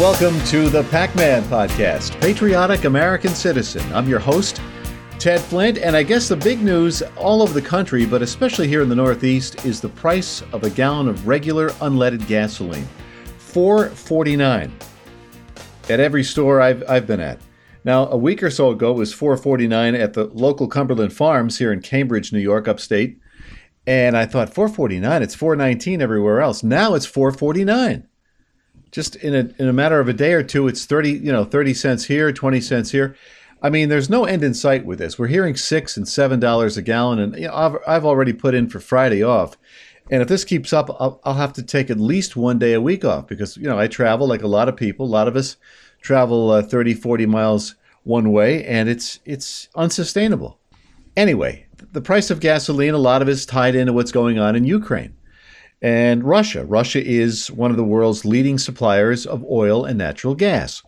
welcome to the Pac Man Podcast, Patriotic American Citizen. I'm your host, Ted Flint, and I guess the big news all over the country, but especially here in the Northeast, is the price of a gallon of regular unleaded gasoline. $4.49 at every store I've, I've been at. Now, a week or so ago, it was $4.49 at the local Cumberland Farms here in Cambridge, New York, upstate. And I thought, 4.49, it's 4.19 everywhere else. Now it's 4.49 just in a in a matter of a day or two, it's thirty you know thirty cents here, twenty cents here. I mean, there's no end in sight with this. We're hearing six and seven dollars a gallon, and you know, I've, I've already put in for Friday off. And if this keeps up, I'll, I'll have to take at least one day a week off because you know I travel like a lot of people. A lot of us travel uh, 30, 40 miles one way, and it's it's unsustainable. Anyway, the price of gasoline, a lot of it is tied into what's going on in Ukraine and Russia. Russia is one of the world's leading suppliers of oil and natural gas.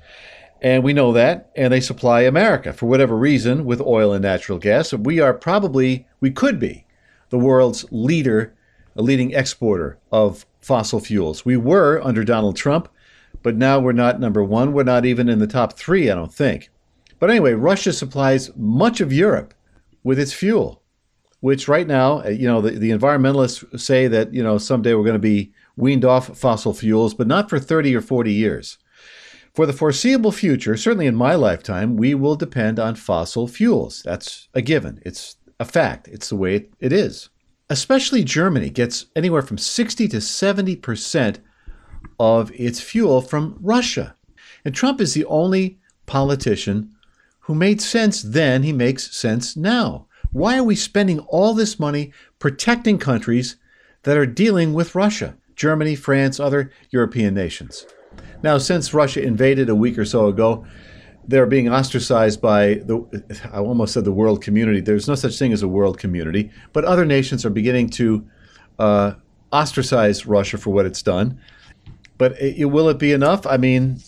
And we know that, and they supply America for whatever reason with oil and natural gas. We are probably, we could be, the world's leader, a leading exporter of fossil fuels. We were under Donald Trump, but now we're not number one. We're not even in the top three, I don't think. But anyway, Russia supplies much of Europe with its fuel which right now, uh, you know, the, the environmentalists say that, you know, someday we're going to be weaned off fossil fuels, but not for 30 or 40 years. For the foreseeable future, certainly in my lifetime, we will depend on fossil fuels. That's a given. It's a fact. It's the way it, it is. Especially Germany gets anywhere from 60 to 70% of its fuel from Russia. And Trump is the only politician who made sense then, he makes sense now. Why are we spending all this money protecting countries that are dealing with Russia? Germany, France, other European nations. Now, since Russia invaded a week or so ago, they're being ostracized by the, I almost said the world community. There's no such thing as a world community, but other nations are beginning to uh, ostracize Russia for what it's done. But it, will it be enough? I mean,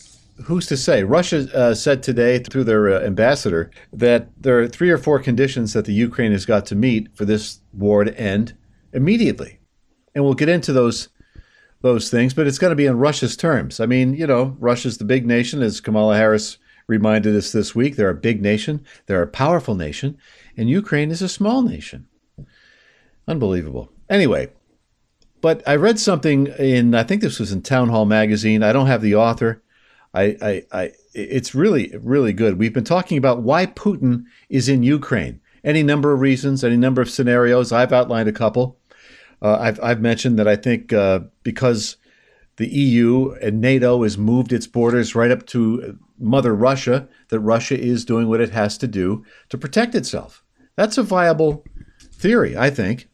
who's to say? Russia uh, said today through their uh, ambassador that there are three or four conditions that the Ukraine has got to meet for this war to end immediately. And we'll get into those those things, but it's going to be on Russia's terms. I mean, you know, Russia's the big nation, as Kamala Harris reminded us this week. They're a big nation, they're a powerful nation, and Ukraine is a small nation. Unbelievable. Anyway, but I read something in, I think this was in Town Hall magazine. I don't have the author, I, I, I, it's really, really good. We've been talking about why Putin is in Ukraine. Any number of reasons, any number of scenarios. I've outlined a couple. Uh, I've, I've mentioned that I think uh, because the EU and NATO has moved its borders right up to Mother Russia, that Russia is doing what it has to do to protect itself. That's a viable theory, I think.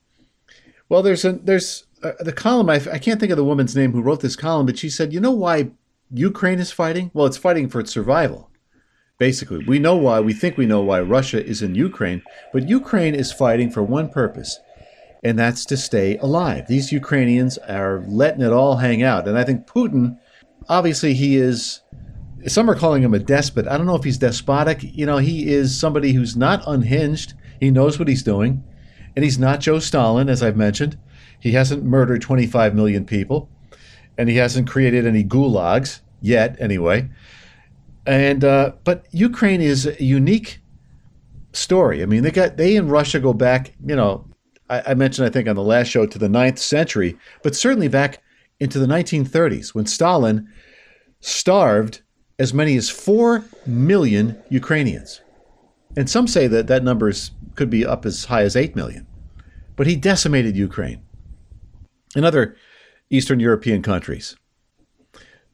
Well, there's a, there's uh, the column. I, I can't think of the woman's name who wrote this column, but she said, you know why Ukraine is fighting? Well, it's fighting for its survival. Basically, we know why, we think we know why Russia is in Ukraine, but Ukraine is fighting for one purpose, and that's to stay alive. These Ukrainians are letting it all hang out. And I think Putin, obviously, he is, some are calling him a despot. I don't know if he's despotic. You know, he is somebody who's not unhinged, he knows what he's doing, and he's not Joe Stalin, as I've mentioned. He hasn't murdered 25 million people and he hasn't created any gulags yet, anyway. And uh, but Ukraine is a unique story. I mean, they got they and Russia go back. You know, I, I mentioned I think on the last show to the 9th century, but certainly back into the 1930s when Stalin starved as many as four million Ukrainians, and some say that that number is, could be up as high as eight million. But he decimated Ukraine. Another Eastern European countries.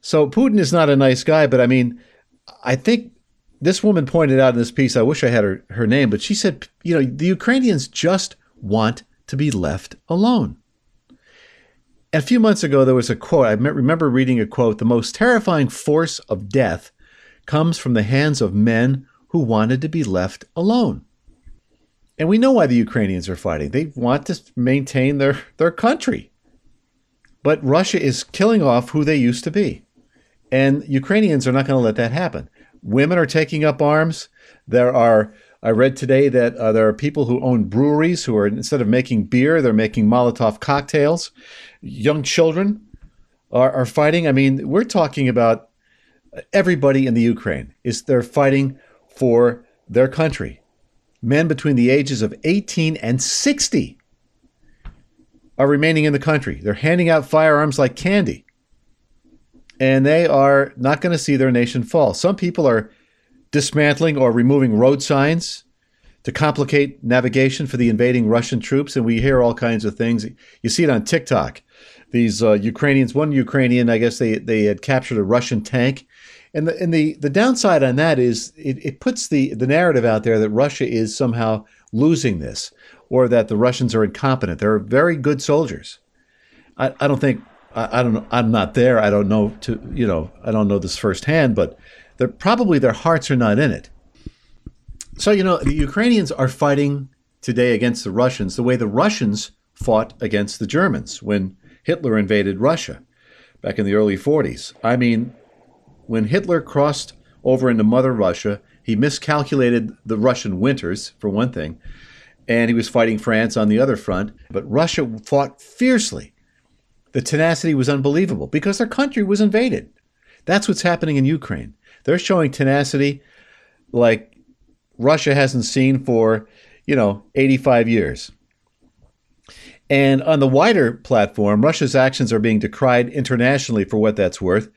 So Putin is not a nice guy, but I mean, I think this woman pointed out in this piece, I wish I had her, her name, but she said, you know, the Ukrainians just want to be left alone. A few months ago, there was a quote. I remember reading a quote The most terrifying force of death comes from the hands of men who wanted to be left alone. And we know why the Ukrainians are fighting. They want to maintain their, their country. But Russia is killing off who they used to be. And Ukrainians are not going to let that happen. Women are taking up arms. There are, I read today that uh, there are people who own breweries who are, instead of making beer, they're making Molotov cocktails. Young children are, are fighting. I mean, we're talking about everybody in the Ukraine is they're fighting for their country. Men between the ages of 18 and 60 are remaining in the country. They're handing out firearms like candy. And they are not going to see their nation fall. Some people are dismantling or removing road signs to complicate navigation for the invading Russian troops. And we hear all kinds of things. You see it on TikTok. These uh, Ukrainians, one Ukrainian, I guess they, they had captured a Russian tank. And the, and the, the downside on that is it, it puts the, the narrative out there that Russia is somehow losing this or that the Russians are incompetent. They're very good soldiers. I, I don't think I, I don't. I'm not there. I don't know to you know. I don't know this firsthand, but they're probably their hearts are not in it. So you know the Ukrainians are fighting today against the Russians the way the Russians fought against the Germans when Hitler invaded Russia back in the early 40s. I mean, when Hitler crossed over into Mother Russia, he miscalculated the Russian winters for one thing and he was fighting France on the other front. But Russia fought fiercely. The tenacity was unbelievable because their country was invaded. That's what's happening in Ukraine. They're showing tenacity like Russia hasn't seen for, you know, 85 years. And on the wider platform, Russia's actions are being decried internationally for what that's worth.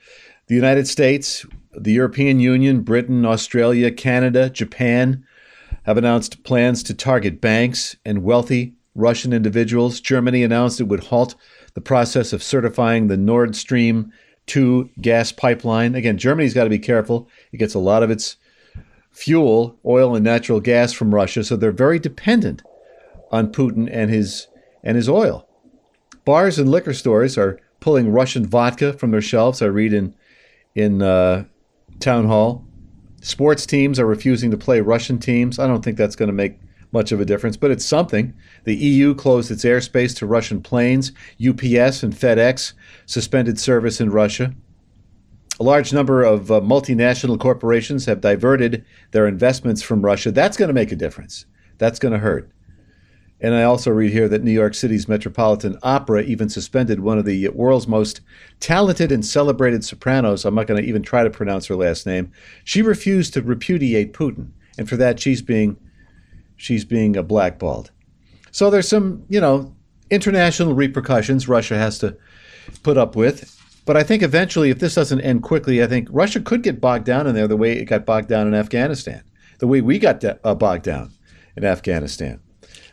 The United States, the European Union, Britain, Australia, Canada, Japan, have announced plans to target banks and wealthy Russian individuals. Germany announced it would halt the process of certifying the Nord Stream 2 gas pipeline. Again, Germany's got to be careful. It gets a lot of its fuel, oil and natural gas from Russia, so they're very dependent on Putin and his and his oil. Bars and liquor stores are pulling Russian vodka from their shelves. I read in in uh, Town Hall. Sports teams are refusing to play Russian teams. I don't think that's going to make much of a difference, but it's something. The EU closed its airspace to Russian planes. UPS and FedEx suspended service in Russia. A large number of uh, multinational corporations have diverted their investments from Russia. That's going to make a difference. That's going to hurt. And I also read here that New York City's Metropolitan Opera even suspended one of the world's most talented and celebrated sopranos. I'm not going to even try to pronounce her last name. She refused to repudiate Putin, and for that she's being she's being blackballed. So there's some, you know, international repercussions Russia has to put up with. But I think eventually, if this doesn't end quickly, I think Russia could get bogged down in there the way it got bogged down in Afghanistan, the way we got uh, bogged down in Afghanistan.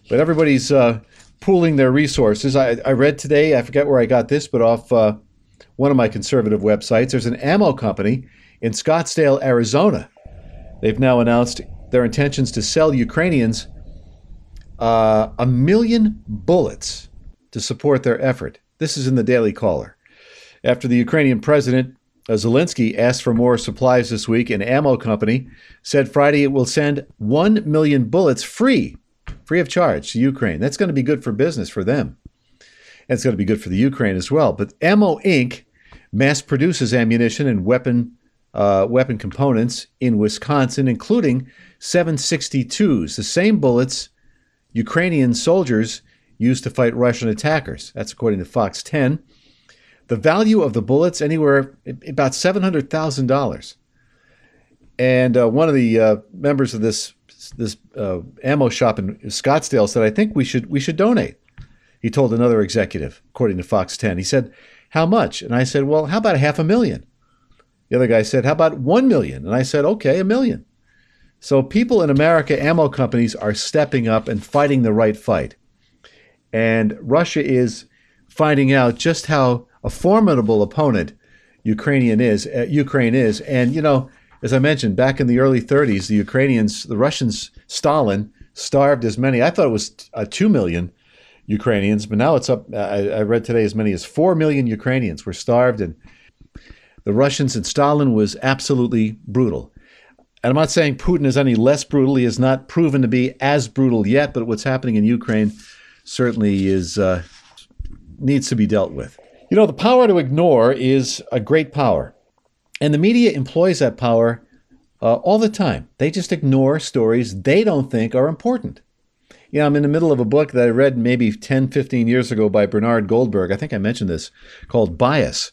But everybody's uh, pooling their resources. I, I, read today, I forget where I got this, but off uh, one of my conservative websites, there's an ammo company in Scottsdale, Arizona. They've now announced their intentions to sell Ukrainians uh, a million bullets to support their effort. This is in the Daily Caller. After the Ukrainian president uh, Zelensky asked for more supplies this week, an ammo company said Friday it will send 1 million bullets free free of charge to Ukraine. That's going to be good for business for them. And it's going to be good for the Ukraine as well. But Ammo Inc. mass produces ammunition and weapon uh, weapon components in Wisconsin, including 762s, the same bullets Ukrainian soldiers used to fight Russian attackers. That's according to Fox 10. The value of the bullets anywhere about seven hundred thousand dollars. And uh, one of the uh, members of this this uh, ammo shop in Scottsdale said, "I think we should we should donate." He told another executive, according to Fox 10. He said, "How much?" And I said, "Well, how about half a million? The other guy said, "How about 1 million?" And I said, "Okay, a million. So people in America, ammo companies are stepping up and fighting the right fight. And Russia is finding out just how a formidable opponent Ukrainian is, uh, Ukraine is. And you know, as I mentioned, back in the early 30s, the Ukrainians, the Russians, Stalin starved as many. I thought it was uh, two million Ukrainians, but now it's up. I, I, read today as many as four million Ukrainians were starved, and the Russians and Stalin was absolutely brutal. And I'm not saying Putin is any less brutal. He has not proven to be as brutal yet, but what's happening in Ukraine certainly is uh, needs to be dealt with. You know, the power to ignore is a great power. And the media employs that power uh, all the time. They just ignore stories they don't think are important. You know, I'm in the middle of a book that I read maybe 10, 15 years ago by Bernard Goldberg. I think I mentioned this, called Bias.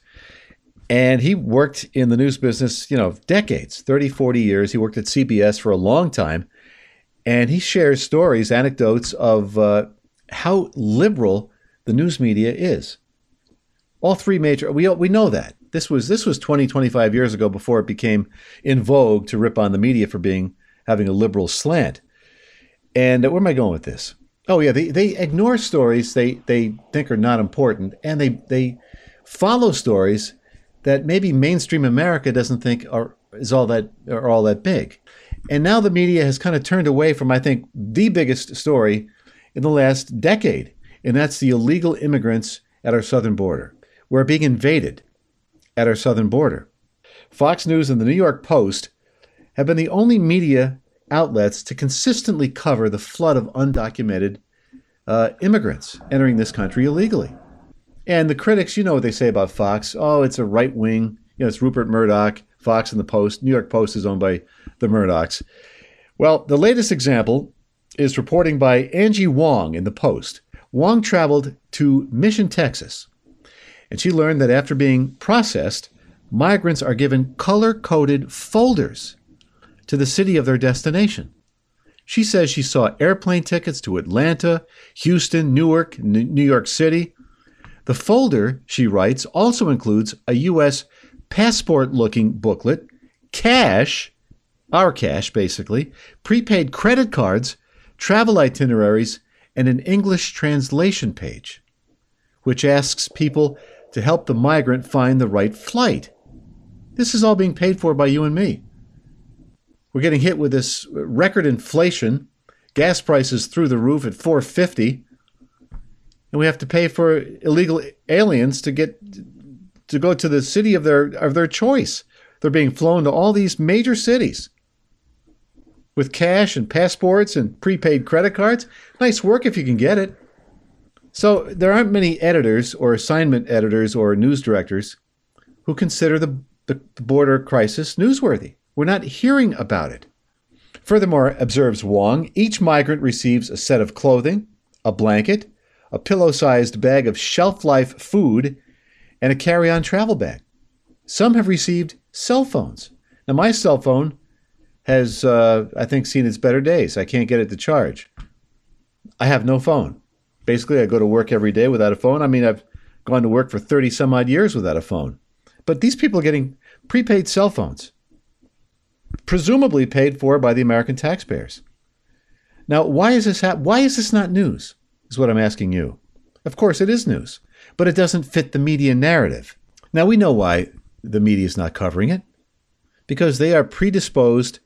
And he worked in the news business, you know, decades 30, 40 years. He worked at CBS for a long time. And he shares stories, anecdotes of uh, how liberal the news media is. All three major, we, we know that. This was this was 20, 25 years ago before it became in vogue to rip on the media for being having a liberal slant. And uh, where am I going with this? Oh yeah, they, they ignore stories they, they think are not important, and they they follow stories that maybe mainstream America doesn't think are is all that are all that big. And now the media has kind of turned away from I think the biggest story in the last decade, and that's the illegal immigrants at our southern border. We're being invaded at our southern border. Fox News and the New York Post have been the only media outlets to consistently cover the flood of undocumented uh, immigrants entering this country illegally. And the critics, you know what they say about Fox. Oh, it's a right wing, you know, it's Rupert Murdoch, Fox and the Post. New York Post is owned by the Murdochs. Well, the latest example is reporting by Angie Wong in the Post. Wong traveled to Mission, Texas, and she learned that after being processed, migrants are given color coded folders to the city of their destination. She says she saw airplane tickets to Atlanta, Houston, Newark, New York City. The folder, she writes, also includes a U.S. passport looking booklet, cash, our cash basically, prepaid credit cards, travel itineraries, and an English translation page, which asks people to help the migrant find the right flight. This is all being paid for by you and me. We're getting hit with this record inflation, gas prices through the roof at 450, and we have to pay for illegal aliens to get to go to the city of their of their choice. They're being flown to all these major cities with cash and passports and prepaid credit cards. Nice work if you can get it. So there aren't many editors or assignment editors or news directors who consider the, the, border crisis newsworthy. We're not hearing about it. Furthermore, observes Wong, each migrant receives a set of clothing, a blanket, a pillow sized bag of shelf life food, and a carry on travel bag. Some have received cell phones. Now, my cell phone has, uh, I think, seen its better days. I can't get it to charge. I have no phone. Basically, I go to work every day without a phone. I mean, I've gone to work for 30 some odd years without a phone. But these people are getting prepaid cell phones, presumably paid for by the American taxpayers. Now, why is this ha- why is this not news? Is what I'm asking you. Of course, it is news, but it doesn't fit the media narrative. Now we know why the media is not covering it, because they are predisposed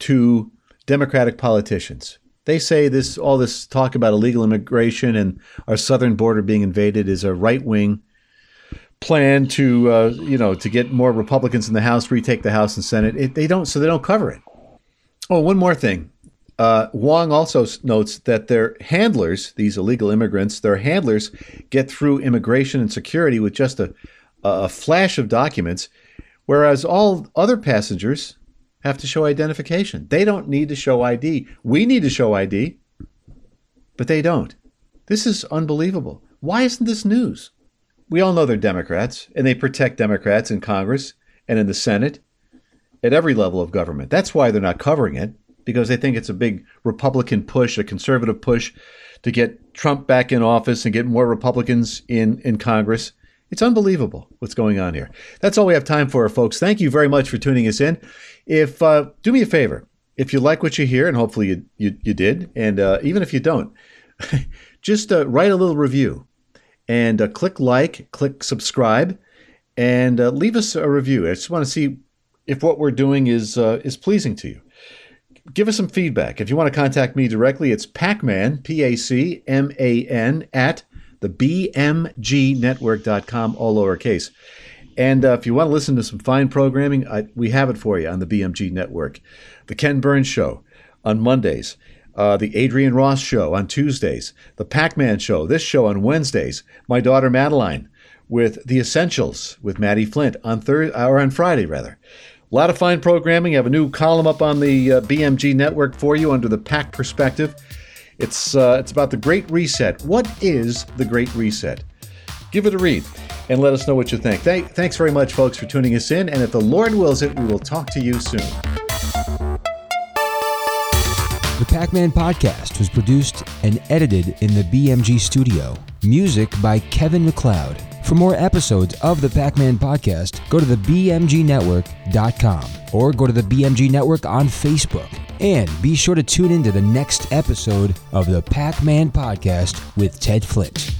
to Democratic politicians. They say this all this talk about illegal immigration and our southern border being invaded is a right wing plan to uh, you know to get more Republicans in the House, retake the House and Senate. It, they don't, so they don't cover it. Oh, one more thing. Uh, Wong also notes that their handlers, these illegal immigrants, their handlers get through immigration and security with just a, a flash of documents, whereas all other passengers have to show identification. They don't need to show ID. We need to show ID, but they don't. This is unbelievable. Why isn't this news? We all know they're Democrats, and they protect Democrats in Congress and in the Senate at every level of government. That's why they're not covering it, because they think it's a big Republican push, a conservative push to get Trump back in office and get more Republicans in, in Congress. It's unbelievable what's going on here. That's all we have time for, folks. Thank you very much for tuning us in. If uh, do me a favor, if you like what you hear, and hopefully you you, you did, and uh, even if you don't, just uh, write a little review and uh, click like, click subscribe, and uh, leave us a review. I just want to see if what we're doing is uh, is pleasing to you. Give us some feedback. If you want to contact me directly, it's Pacman, P A C M A N, at the BMGnetwork.com, all lowercase. And uh, if you want to listen to some fine programming, I, we have it for you on the BMG Network. The Ken Burns Show on Mondays, uh, the Adrian Ross Show on Tuesdays, the Pac Man Show, this show on Wednesdays, my daughter Madeline with The Essentials with Maddie Flint on Thursday or on Friday rather. A lot of fine programming. I have a new column up on the uh, BMG network for you under the Pac Perspective. It's uh, it's about the Great Reset. What is the Great Reset? Give it a read. and let us know what you think. Th- thanks very much, folks, for tuning us in. And if the Lord wills it, we will talk to you soon. The Pac Man Podcast was produced and edited in the BMG studio. Music by Kevin MacLeod. For more episodes of the Pac Man Podcast, go to the BMGNetwork.com or go to the BMG Network on Facebook. And be sure to tune in to the next episode of the Pac Man Podcast with Ted Flint.